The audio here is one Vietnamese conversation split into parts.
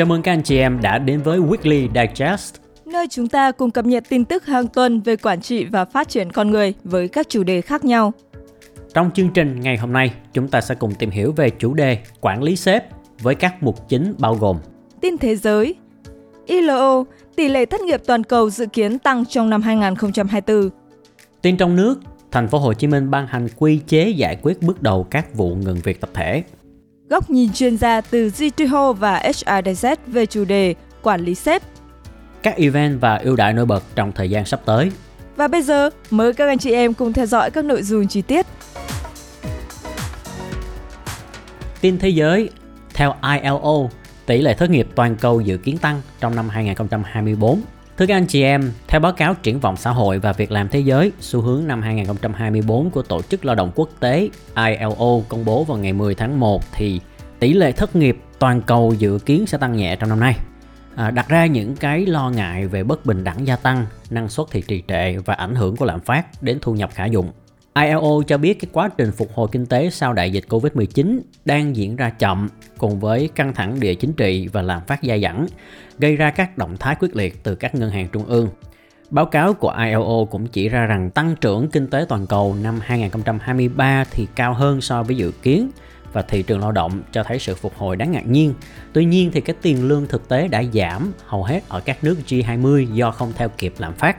Chào mừng các anh chị em đã đến với Weekly Digest, nơi chúng ta cùng cập nhật tin tức hàng tuần về quản trị và phát triển con người với các chủ đề khác nhau. Trong chương trình ngày hôm nay, chúng ta sẽ cùng tìm hiểu về chủ đề quản lý sếp với các mục chính bao gồm Tin thế giới ILO, tỷ lệ thất nghiệp toàn cầu dự kiến tăng trong năm 2024. Tin trong nước, thành phố Hồ Chí Minh ban hành quy chế giải quyết bước đầu các vụ ngừng việc tập thể. Góc nhìn chuyên gia từ GTO và HRDZ về chủ đề quản lý sếp. Các event và ưu đãi nổi bật trong thời gian sắp tới. Và bây giờ, mời các anh chị em cùng theo dõi các nội dung chi tiết. Tin thế giới, theo ILO, tỷ lệ thất nghiệp toàn cầu dự kiến tăng trong năm 2024. Thưa các anh chị em, theo báo cáo triển vọng xã hội và việc làm thế giới, xu hướng năm 2024 của Tổ chức Lao động Quốc tế ILO công bố vào ngày 10 tháng 1 thì tỷ lệ thất nghiệp toàn cầu dự kiến sẽ tăng nhẹ trong năm nay. À, đặt ra những cái lo ngại về bất bình đẳng gia tăng, năng suất thì trì trệ và ảnh hưởng của lạm phát đến thu nhập khả dụng. ILO cho biết cái quá trình phục hồi kinh tế sau đại dịch Covid-19 đang diễn ra chậm cùng với căng thẳng địa chính trị và lạm phát dai dẳng, gây ra các động thái quyết liệt từ các ngân hàng trung ương. Báo cáo của ILO cũng chỉ ra rằng tăng trưởng kinh tế toàn cầu năm 2023 thì cao hơn so với dự kiến và thị trường lao động cho thấy sự phục hồi đáng ngạc nhiên. Tuy nhiên thì cái tiền lương thực tế đã giảm hầu hết ở các nước G20 do không theo kịp lạm phát.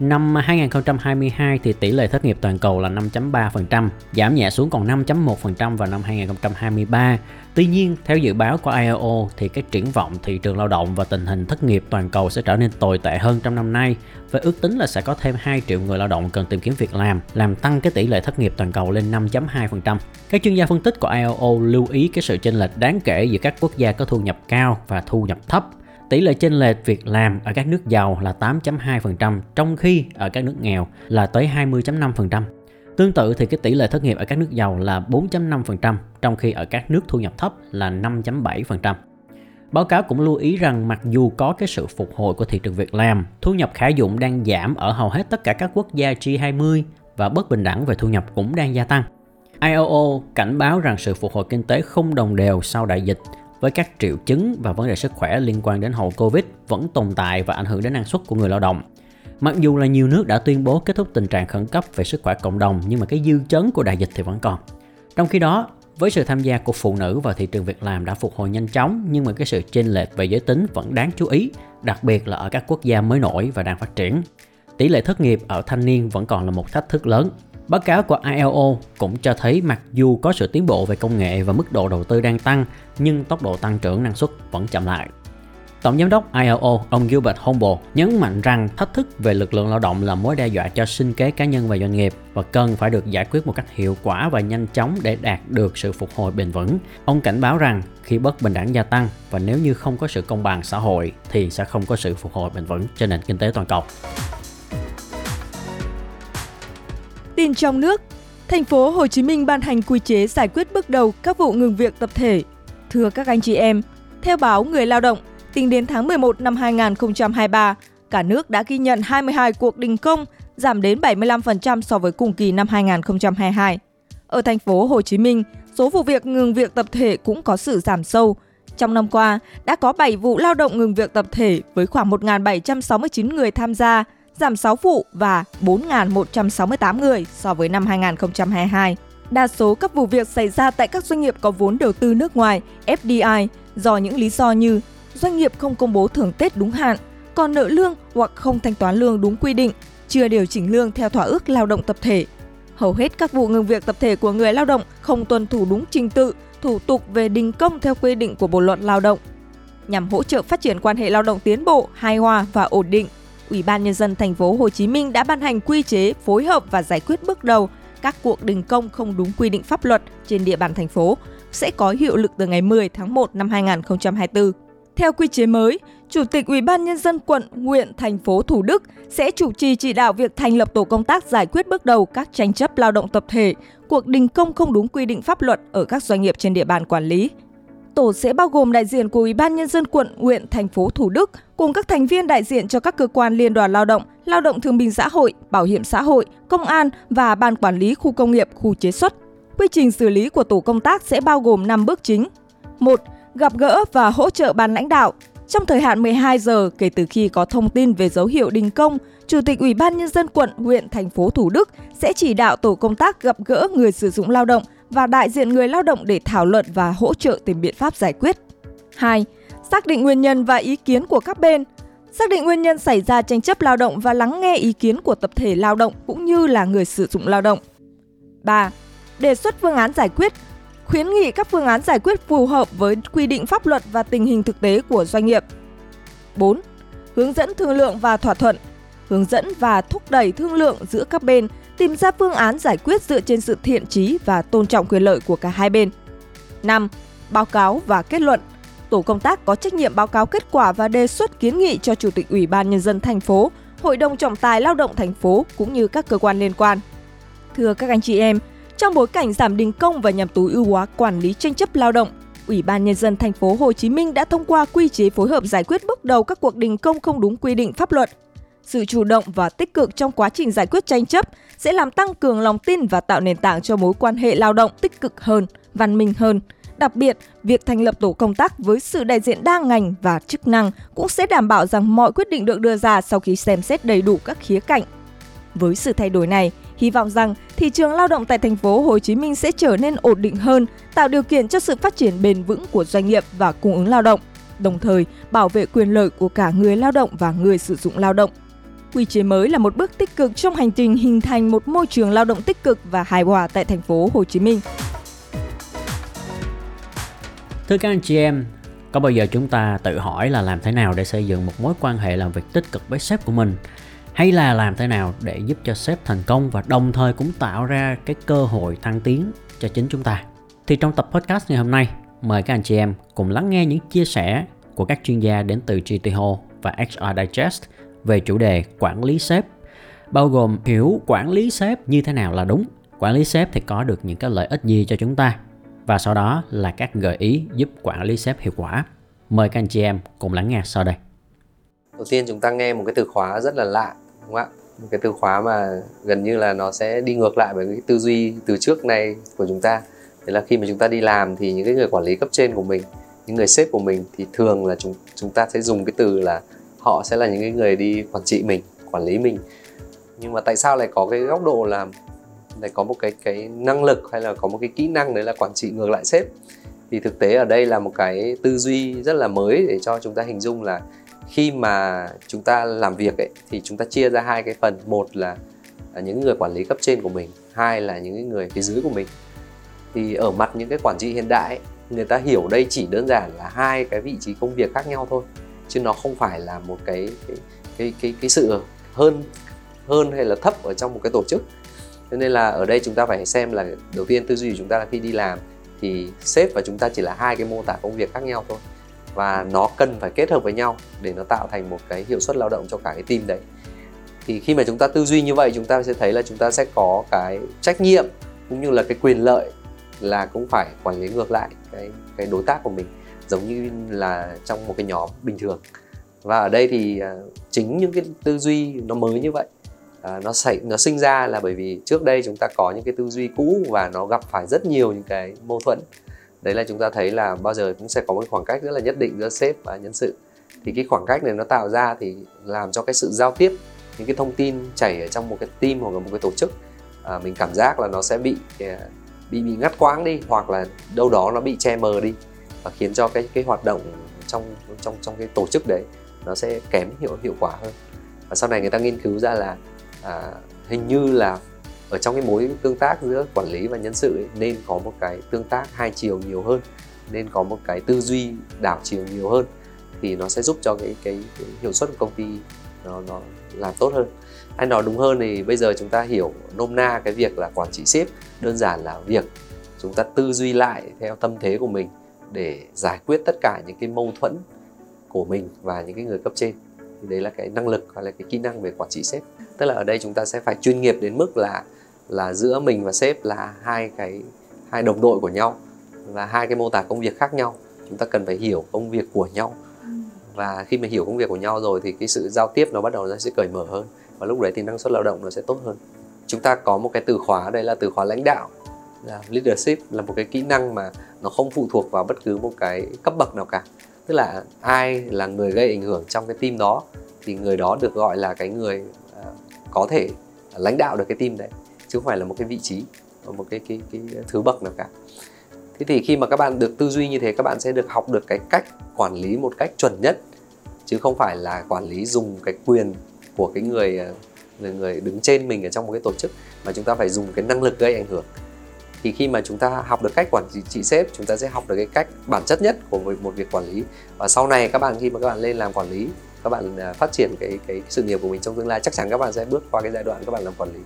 Năm 2022 thì tỷ lệ thất nghiệp toàn cầu là 5.3%, giảm nhẹ xuống còn 5.1% vào năm 2023. Tuy nhiên, theo dự báo của ILO thì cái triển vọng thị trường lao động và tình hình thất nghiệp toàn cầu sẽ trở nên tồi tệ hơn trong năm nay và ước tính là sẽ có thêm 2 triệu người lao động cần tìm kiếm việc làm, làm tăng cái tỷ lệ thất nghiệp toàn cầu lên 5.2%. Các chuyên gia phân tích của ILO lưu ý cái sự chênh lệch đáng kể giữa các quốc gia có thu nhập cao và thu nhập thấp Tỷ lệ chênh lệch việc làm ở các nước giàu là 8.2%, trong khi ở các nước nghèo là tới 20.5%. Tương tự thì cái tỷ lệ thất nghiệp ở các nước giàu là 4.5%, trong khi ở các nước thu nhập thấp là 5.7%. Báo cáo cũng lưu ý rằng mặc dù có cái sự phục hồi của thị trường việc làm, thu nhập khả dụng đang giảm ở hầu hết tất cả các quốc gia G20 và bất bình đẳng về thu nhập cũng đang gia tăng. IOO cảnh báo rằng sự phục hồi kinh tế không đồng đều sau đại dịch với các triệu chứng và vấn đề sức khỏe liên quan đến hậu Covid vẫn tồn tại và ảnh hưởng đến năng suất của người lao động. Mặc dù là nhiều nước đã tuyên bố kết thúc tình trạng khẩn cấp về sức khỏe cộng đồng nhưng mà cái dư chấn của đại dịch thì vẫn còn. Trong khi đó, với sự tham gia của phụ nữ vào thị trường việc làm đã phục hồi nhanh chóng nhưng mà cái sự chênh lệch về giới tính vẫn đáng chú ý, đặc biệt là ở các quốc gia mới nổi và đang phát triển. Tỷ lệ thất nghiệp ở thanh niên vẫn còn là một thách thức lớn Báo cáo của ILO cũng cho thấy mặc dù có sự tiến bộ về công nghệ và mức độ đầu tư đang tăng, nhưng tốc độ tăng trưởng năng suất vẫn chậm lại. Tổng giám đốc ILO, ông Gilbert Humble nhấn mạnh rằng thách thức về lực lượng lao động là mối đe dọa cho sinh kế cá nhân và doanh nghiệp và cần phải được giải quyết một cách hiệu quả và nhanh chóng để đạt được sự phục hồi bền vững. Ông cảnh báo rằng khi bất bình đẳng gia tăng và nếu như không có sự công bằng xã hội thì sẽ không có sự phục hồi bền vững cho nền kinh tế toàn cầu. Tin trong nước, thành phố Hồ Chí Minh ban hành quy chế giải quyết bước đầu các vụ ngừng việc tập thể. Thưa các anh chị em, theo báo Người Lao động, tính đến tháng 11 năm 2023, cả nước đã ghi nhận 22 cuộc đình công, giảm đến 75% so với cùng kỳ năm 2022. Ở thành phố Hồ Chí Minh, số vụ việc ngừng việc tập thể cũng có sự giảm sâu. Trong năm qua, đã có 7 vụ lao động ngừng việc tập thể với khoảng 1.769 người tham gia, giảm 6 vụ và 4.168 người so với năm 2022. Đa số các vụ việc xảy ra tại các doanh nghiệp có vốn đầu tư nước ngoài, FDI, do những lý do như doanh nghiệp không công bố thưởng Tết đúng hạn, còn nợ lương hoặc không thanh toán lương đúng quy định, chưa điều chỉnh lương theo thỏa ước lao động tập thể. Hầu hết các vụ ngừng việc tập thể của người lao động không tuân thủ đúng trình tự, thủ tục về đình công theo quy định của Bộ luật Lao động. Nhằm hỗ trợ phát triển quan hệ lao động tiến bộ, hài hòa và ổn định, Ủy ban nhân dân thành phố Hồ Chí Minh đã ban hành quy chế phối hợp và giải quyết bước đầu các cuộc đình công không đúng quy định pháp luật trên địa bàn thành phố sẽ có hiệu lực từ ngày 10 tháng 1 năm 2024. Theo quy chế mới, Chủ tịch Ủy ban nhân dân quận, huyện, thành phố Thủ Đức sẽ chủ trì chỉ đạo việc thành lập tổ công tác giải quyết bước đầu các tranh chấp lao động tập thể, cuộc đình công không đúng quy định pháp luật ở các doanh nghiệp trên địa bàn quản lý. Tổ sẽ bao gồm đại diện của Ủy ban Nhân dân quận, huyện, thành phố Thủ Đức cùng các thành viên đại diện cho các cơ quan liên đoàn lao động, lao động thương binh xã hội, bảo hiểm xã hội, công an và ban quản lý khu công nghiệp, khu chế xuất. Quy trình xử lý của tổ công tác sẽ bao gồm 5 bước chính. 1. gặp gỡ và hỗ trợ ban lãnh đạo. Trong thời hạn 12 giờ kể từ khi có thông tin về dấu hiệu đình công, Chủ tịch Ủy ban Nhân dân quận, huyện, thành phố Thủ Đức sẽ chỉ đạo tổ công tác gặp gỡ người sử dụng lao động và đại diện người lao động để thảo luận và hỗ trợ tìm biện pháp giải quyết. 2. Xác định nguyên nhân và ý kiến của các bên. Xác định nguyên nhân xảy ra tranh chấp lao động và lắng nghe ý kiến của tập thể lao động cũng như là người sử dụng lao động. 3. Đề xuất phương án giải quyết, khuyến nghị các phương án giải quyết phù hợp với quy định pháp luật và tình hình thực tế của doanh nghiệp. 4. Hướng dẫn thương lượng và thỏa thuận, hướng dẫn và thúc đẩy thương lượng giữa các bên, tìm ra phương án giải quyết dựa trên sự thiện trí và tôn trọng quyền lợi của cả hai bên. 5. Báo cáo và kết luận. Tổ công tác có trách nhiệm báo cáo kết quả và đề xuất kiến nghị cho Chủ tịch Ủy ban nhân dân thành phố, Hội đồng trọng tài lao động thành phố cũng như các cơ quan liên quan. Thưa các anh chị em, trong bối cảnh giảm đình công và nhằm tối ưu hóa quản lý tranh chấp lao động, Ủy ban nhân dân thành phố Hồ Chí Minh đã thông qua quy chế phối hợp giải quyết bước đầu các cuộc đình công không đúng quy định pháp luật. Sự chủ động và tích cực trong quá trình giải quyết tranh chấp sẽ làm tăng cường lòng tin và tạo nền tảng cho mối quan hệ lao động tích cực hơn, văn minh hơn. Đặc biệt, việc thành lập tổ công tác với sự đại diện đa ngành và chức năng cũng sẽ đảm bảo rằng mọi quyết định được đưa ra sau khi xem xét đầy đủ các khía cạnh. Với sự thay đổi này, hy vọng rằng thị trường lao động tại thành phố Hồ Chí Minh sẽ trở nên ổn định hơn, tạo điều kiện cho sự phát triển bền vững của doanh nghiệp và cung ứng lao động, đồng thời bảo vệ quyền lợi của cả người lao động và người sử dụng lao động. Quy chế mới là một bước tích cực trong hành trình hình thành một môi trường lao động tích cực và hài hòa tại thành phố Hồ Chí Minh. Thưa các anh chị em, có bao giờ chúng ta tự hỏi là làm thế nào để xây dựng một mối quan hệ làm việc tích cực với sếp của mình hay là làm thế nào để giúp cho sếp thành công và đồng thời cũng tạo ra cái cơ hội thăng tiến cho chính chúng ta. Thì trong tập podcast ngày hôm nay, mời các anh chị em cùng lắng nghe những chia sẻ của các chuyên gia đến từ GTHO và HR Digest về chủ đề quản lý sếp, bao gồm hiểu quản lý sếp như thế nào là đúng, quản lý sếp thì có được những cái lợi ích gì cho chúng ta và sau đó là các gợi ý giúp quản lý sếp hiệu quả. Mời các anh chị em cùng lắng nghe sau đây. Đầu tiên chúng ta nghe một cái từ khóa rất là lạ đúng không ạ? Một cái từ khóa mà gần như là nó sẽ đi ngược lại với cái tư duy từ trước này của chúng ta. đấy là khi mà chúng ta đi làm thì những cái người quản lý cấp trên của mình, những người sếp của mình thì thường là chúng chúng ta sẽ dùng cái từ là họ sẽ là những cái người đi quản trị mình, quản lý mình. Nhưng mà tại sao lại có cái góc độ là lại có một cái cái năng lực hay là có một cái kỹ năng đấy là quản trị ngược lại sếp? Thì thực tế ở đây là một cái tư duy rất là mới để cho chúng ta hình dung là khi mà chúng ta làm việc ấy thì chúng ta chia ra hai cái phần. Một là, những người quản lý cấp trên của mình hai là những người phía dưới của mình. Thì ở mặt những cái quản trị hiện đại ấy, người ta hiểu đây chỉ đơn giản là hai cái vị trí công việc khác nhau thôi chứ nó không phải là một cái cái cái cái, cái sự hơn hơn hay là thấp ở trong một cái tổ chức. Cho nên là ở đây chúng ta phải xem là đầu tiên tư duy của chúng ta là khi đi làm thì sếp và chúng ta chỉ là hai cái mô tả công việc khác nhau thôi. Và nó cần phải kết hợp với nhau để nó tạo thành một cái hiệu suất lao động cho cả cái team đấy. Thì khi mà chúng ta tư duy như vậy chúng ta sẽ thấy là chúng ta sẽ có cái trách nhiệm cũng như là cái quyền lợi là cũng phải quản lý ngược lại cái cái đối tác của mình giống như là trong một cái nhóm bình thường. Và ở đây thì à, chính những cái tư duy nó mới như vậy. À, nó xảy nó sinh ra là bởi vì trước đây chúng ta có những cái tư duy cũ và nó gặp phải rất nhiều những cái mâu thuẫn. Đấy là chúng ta thấy là bao giờ cũng sẽ có một khoảng cách rất là nhất định giữa sếp và nhân sự. Thì cái khoảng cách này nó tạo ra thì làm cho cái sự giao tiếp những cái thông tin chảy ở trong một cái team hoặc là một cái tổ chức à, mình cảm giác là nó sẽ bị à, bị bị ngắt quãng đi hoặc là đâu đó nó bị che mờ đi và khiến cho cái cái hoạt động trong trong trong cái tổ chức đấy nó sẽ kém hiệu hiệu quả hơn. Và sau này người ta nghiên cứu ra là à, hình như là ở trong cái mối tương tác giữa quản lý và nhân sự ấy, nên có một cái tương tác hai chiều nhiều hơn nên có một cái tư duy đảo chiều nhiều hơn thì nó sẽ giúp cho cái cái, cái hiệu suất của công ty nó nó làm tốt hơn. Anh nói đúng hơn thì bây giờ chúng ta hiểu nôm na cái việc là quản trị sếp đơn giản là việc chúng ta tư duy lại theo tâm thế của mình để giải quyết tất cả những cái mâu thuẫn của mình và những cái người cấp trên. Thì đấy là cái năng lực hoặc là cái kỹ năng về quản trị sếp. Tức là ở đây chúng ta sẽ phải chuyên nghiệp đến mức là là giữa mình và sếp là hai cái hai đồng đội của nhau và hai cái mô tả công việc khác nhau. Chúng ta cần phải hiểu công việc của nhau. Và khi mà hiểu công việc của nhau rồi thì cái sự giao tiếp nó bắt đầu nó sẽ cởi mở hơn. Và lúc đấy thì năng suất lao động nó sẽ tốt hơn. Chúng ta có một cái từ khóa đây là từ khóa lãnh đạo yeah. leadership là một cái kỹ năng mà nó không phụ thuộc vào bất cứ một cái cấp bậc nào cả tức là ai là người gây ảnh hưởng trong cái team đó thì người đó được gọi là cái người uh, có thể lãnh đạo được cái team đấy chứ không phải là một cái vị trí một cái cái cái thứ bậc nào cả thế thì khi mà các bạn được tư duy như thế các bạn sẽ được học được cái cách quản lý một cách chuẩn nhất chứ không phải là quản lý dùng cái quyền của cái người à, người người đứng trên mình ở trong một cái tổ chức mà chúng ta phải dùng cái năng lực gây ảnh hưởng thì khi mà chúng ta học được cách quản trị sếp chúng ta sẽ học được cái cách bản chất nhất của một, một việc quản lý. Và sau này các bạn khi mà các bạn lên làm quản lý các bạn à, phát triển cái cái sự nghiệp của mình trong tương lai chắc chắn các bạn sẽ bước qua cái giai đoạn các bạn làm quản lý.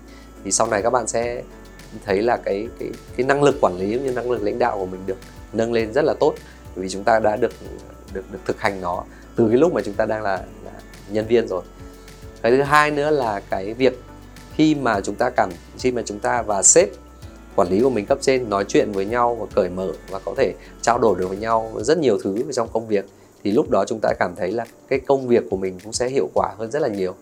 Thì sau này các bạn sẽ thấy là cái cái cái năng lực quản lý cũng như năng lực lãnh đạo của mình được nâng lên rất là tốt. Vì chúng ta đã được được được thực hành nó từ cái lúc mà chúng ta đang là, là nhân viên rồi. Cái thứ hai nữa là cái việc khi mà chúng ta cảm khi mà chúng ta và sếp quản lý của mình cấp trên nói chuyện với nhau và cởi mở và có thể trao đổi được với nhau rất nhiều thứ trong công việc thì lúc đó chúng ta cảm thấy là cái công việc của mình cũng sẽ hiệu quả hơn rất là nhiều.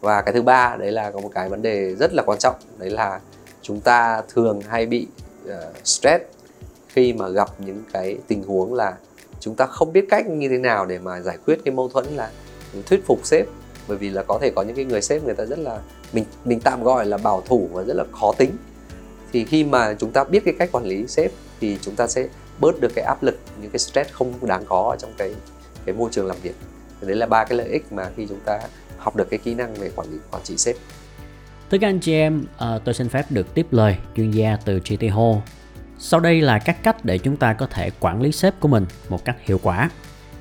Và cái thứ ba đấy là có một cái vấn đề rất là quan trọng đấy là chúng ta thường hay bị uh, stress khi mà gặp những cái tình huống là chúng ta không biết cách như thế nào để mà giải quyết cái mâu thuẫn là thuyết phục sếp. Bởi vì là có thể có những cái người sếp người ta rất là mình mình tạm gọi là bảo thủ và rất là khó tính thì khi mà chúng ta biết cái cách quản lý sếp thì chúng ta sẽ bớt được cái áp lực những cái stress không đáng có ở trong cái cái môi trường làm việc đấy là ba cái lợi ích mà khi chúng ta học được cái kỹ năng về quản lý quản trị sếp Thưa các anh chị em, uh, tôi xin phép được tiếp lời chuyên gia từ GT Ho. Sau đây là các cách để chúng ta có thể quản lý sếp của mình một cách hiệu quả.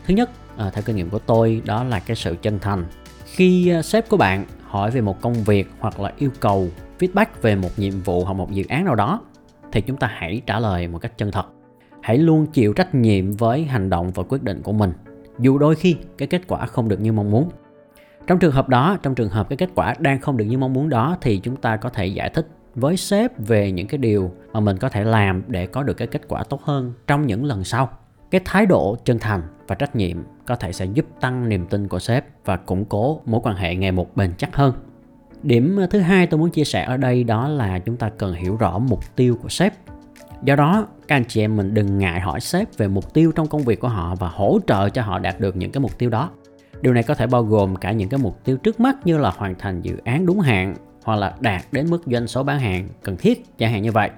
Thứ nhất, uh, theo kinh nghiệm của tôi, đó là cái sự chân thành. Khi uh, sếp của bạn hỏi về một công việc hoặc là yêu cầu feedback về một nhiệm vụ hoặc một dự án nào đó, thì chúng ta hãy trả lời một cách chân thật. Hãy luôn chịu trách nhiệm với hành động và quyết định của mình, dù đôi khi cái kết quả không được như mong muốn. Trong trường hợp đó trong trường hợp cái kết quả đang không được như mong muốn đó thì chúng ta có thể giải thích với sếp về những cái điều mà mình có thể làm để có được cái kết quả tốt hơn trong những lần sau. Cái thái độ chân thành và trách nhiệm có thể sẽ giúp tăng niềm tin của sếp và củng cố mối quan hệ ngày một bền chắc hơn điểm ờ, thứ hai tôi muốn chia sẻ ở đây đó là chúng ta cần hiểu rõ mục tiêu của sếp. Do đó, các anh chị em mình đừng ngại hỏi sếp về mục tiêu trong công việc của họ và hỗ trợ cho họ đạt được những cái mục tiêu đó. Điều này có thể bao gồm cả những cái mục tiêu trước mắt như là hoàn thành dự án đúng hạn, hoặc là đạt đến mức doanh số bán hàng cần thiết, chẳng hạn như vậy.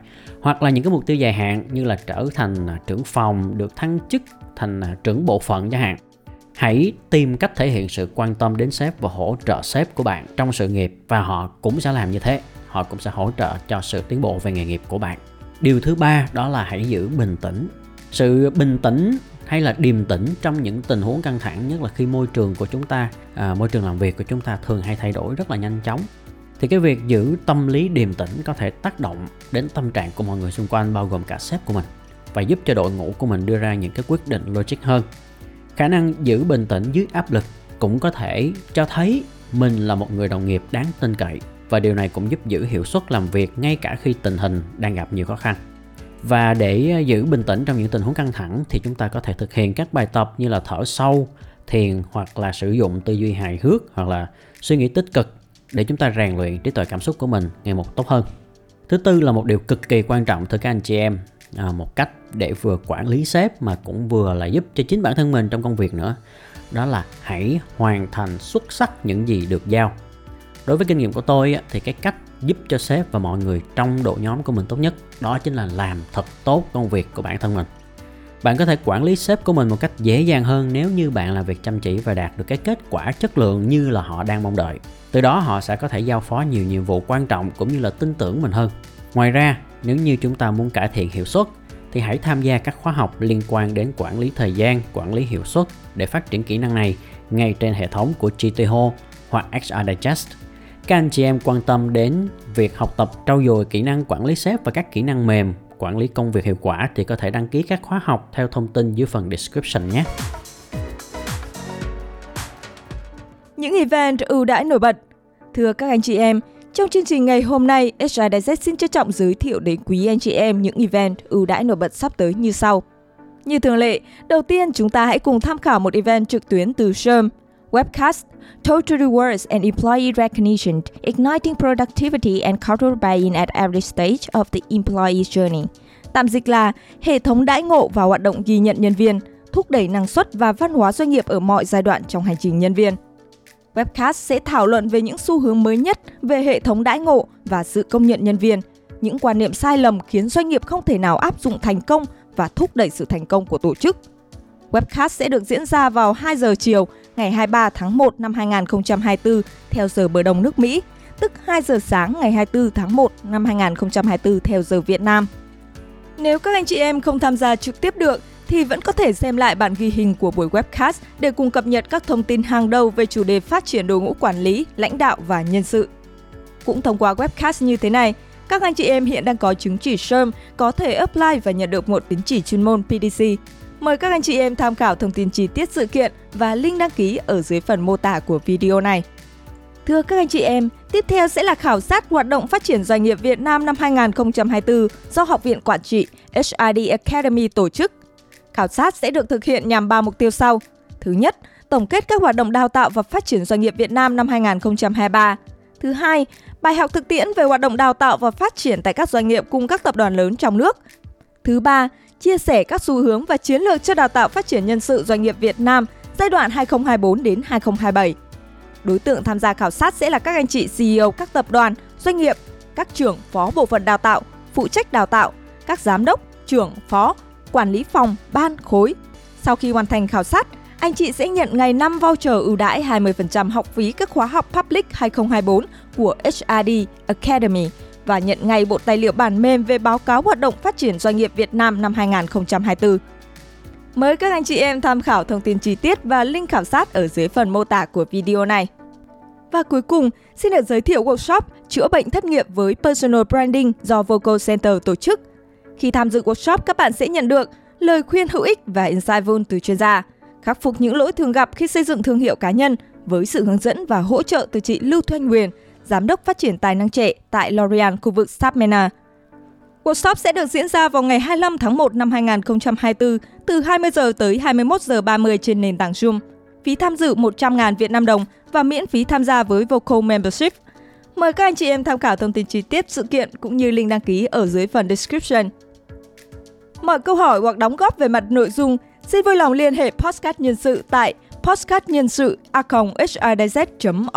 Hoặc là những cái mục tiêu dài hạn như là trở thành à, trưởng phòng, được thăng chức thành à, trưởng bộ phận chẳng hạn hãy tìm cách thể hiện sự quan tâm đến sếp và hỗ trợ sếp của bạn trong sự nghiệp và họ cũng sẽ làm như thế. Họ cũng sẽ hỗ trợ cho sự tiến bộ về nghề nghiệp của bạn. Điều thứ ba đó là hãy giữ bình tĩnh. Sự bình tĩnh hay là điềm tĩnh trong những tình huống căng thẳng nhất là khi môi trường của chúng ta à, môi trường làm việc của chúng ta thường hay thay đổi rất là nhanh chóng. Thì cái việc giữ tâm lý điềm tĩnh có thể tác động đến tâm trạng của mọi người xung quanh bao gồm cả sếp của mình và giúp cho đội ngũ của mình đưa ra những cái quyết định logic hơn khả năng giữ bình tĩnh dưới áp lực cũng có thể cho thấy mình là một người đồng nghiệp đáng tin cậy, và điều này cũng giúp giữ hiệu suất làm việc ngay cả khi tình hình đang gặp nhiều khó khăn. Và để ờ, giữ bình tĩnh trong những tình huống căng thẳng thì chúng ta có thể thực hiện các bài tập như là thở sâu, thiền hoặc là sử dụng tư duy hài hước hoặc là suy nghĩ tích cực để chúng ta rèn luyện trí tuệ cảm xúc của mình ngày một tốt hơn. Thứ tư là một điều cực kỳ quan trọng, thưa các anh chị em à, một cách để vừa quản lý sếp mà cũng vừa là giúp cho chính bản thân mình trong công việc nữa. Đó là hãy hoàn thành xuất sắc những gì được giao. Đối với kinh nghiệm của tôi thì cái cách giúp cho sếp và mọi người trong đội nhóm của mình tốt nhất đó chính là làm thật tốt công việc của bản thân mình. Bạn có thể quản lý sếp của mình một cách dễ dàng hơn nếu như bạn làm việc chăm chỉ và đạt được cái kết quả chất lượng như là họ đang mong đợi. Từ đó họ sẽ có thể giao phó nhiều nhiệm vụ quan trọng cũng như là tin tưởng mình hơn. Ngoài ra nếu như chúng ta muốn cải thiện hiệu suất thì hãy tham gia các khóa học liên quan đến quản lý thời gian quản lý hiệu suất để phát triển kỹ năng này ngay trên hệ thống của GTHO hoặc HR Digest các anh chị em quan tâm đến việc học tập trau dồi kỹ năng quản lý sếp và các kỹ năng mềm quản lý công việc hiệu quả thì có thể đăng ký các khóa học theo thông tin dưới phần description nhé. Những event ưu đãi nổi bật Thưa các anh chị em, trong chương trình ngày hôm nay, HR Digest xin trân trọng giới thiệu đến quý anh chị em những event ưu đãi nổi bật sắp tới như sau. Như thường lệ, đầu tiên chúng ta hãy cùng tham khảo một event trực tuyến từ Sherm, Webcast Total Rewards and Employee Recognition Igniting Productivity and Cultural Buy-in at Every Stage of the Employee Journey. Tạm dịch là hệ thống đãi ngộ và hoạt động ghi nhận nhân viên, thúc đẩy năng suất và văn hóa doanh nghiệp ở mọi giai đoạn trong hành trình nhân viên. Webcast sẽ thảo luận về những xu hướng mới nhất về hệ thống đãi ngộ và sự công nhận nhân viên, những quan niệm sai lầm khiến doanh nghiệp không thể nào áp dụng thành công và thúc đẩy sự thành công của tổ chức. Webcast sẽ được diễn ra vào 2 giờ chiều ngày 23 tháng 1 năm 2024 theo giờ bờ đông nước Mỹ, tức 2 giờ sáng ngày 24 tháng 1 năm 2024 theo giờ Việt Nam. Nếu các anh chị em không tham gia trực tiếp được thì vẫn có thể xem lại bản ghi hình của buổi webcast để cùng cập nhật các thông tin hàng đầu về chủ đề phát triển đội ngũ quản lý, lãnh đạo và nhân sự. Cũng thông qua webcast như thế này, các anh chị em hiện đang có chứng chỉ SHRM có thể apply và nhận được một tín chỉ chuyên môn PDC. Mời các anh chị em tham khảo thông tin chi tiết sự kiện và link đăng ký ở dưới phần mô tả của video này. Thưa các anh chị em, tiếp theo sẽ là khảo sát hoạt động phát triển doanh nghiệp Việt Nam năm 2024 do Học viện Quản trị HRD Academy tổ chức. Khảo sát sẽ được thực hiện nhằm ba mục tiêu sau. Thứ nhất, tổng kết các hoạt động đào tạo và phát triển doanh nghiệp Việt Nam năm 2023. Thứ hai, bài học thực tiễn về hoạt động đào tạo và phát triển tại các doanh nghiệp cùng các tập đoàn lớn trong nước. Thứ ba, chia sẻ các xu hướng và chiến lược cho đào tạo phát triển nhân sự doanh nghiệp Việt Nam giai đoạn 2024 đến 2027. Đối tượng tham gia khảo sát sẽ là các anh chị CEO các tập đoàn, doanh nghiệp, các trưởng phó bộ phận đào tạo, phụ trách đào tạo, các giám đốc, trưởng phó, quản lý phòng, ban, khối. Sau khi hoàn thành khảo sát, anh chị sẽ nhận ngày 5 voucher ưu đãi 20% học phí các khóa học Public 2024 của HRD Academy và nhận ngay bộ tài liệu bản mềm về báo cáo hoạt động phát triển doanh nghiệp Việt Nam năm 2024. Mời các anh chị em tham khảo thông tin chi tiết và link khảo sát ở dưới phần mô tả của video này. Và cuối cùng, xin được giới thiệu workshop chữa bệnh thất nghiệp với Personal Branding do Vocal Center tổ chức. Khi tham dự workshop, các bạn sẽ nhận được lời khuyên hữu ích và insightful từ chuyên gia, khắc phục những lỗi thường gặp khi xây dựng thương hiệu cá nhân với sự hướng dẫn và hỗ trợ từ chị Lưu Thanh Huyền, Giám đốc phát triển tài năng trẻ tại L'Oreal khu vực Sapmena. Workshop sẽ được diễn ra vào ngày 25 tháng 1 năm 2024 từ 20 giờ tới 21 giờ 30 trên nền tảng Zoom. Phí tham dự 100.000 Việt Nam đồng và miễn phí tham gia với Vocal Membership. Mời các anh chị em tham khảo thông tin chi tiết sự kiện cũng như link đăng ký ở dưới phần description. Mọi câu hỏi hoặc đóng góp về mặt nội dung, xin vui lòng liên hệ Postcard Nhân sự tại postcardnhân sự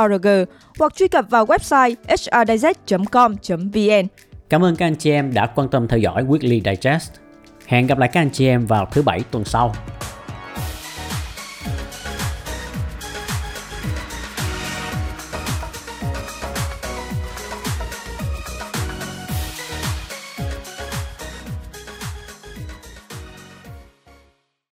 org hoặc truy cập vào website hrdz.com.vn. Cảm ơn các anh chị em đã quan tâm theo dõi Weekly Digest. Hẹn gặp lại các anh chị em vào thứ bảy tuần sau.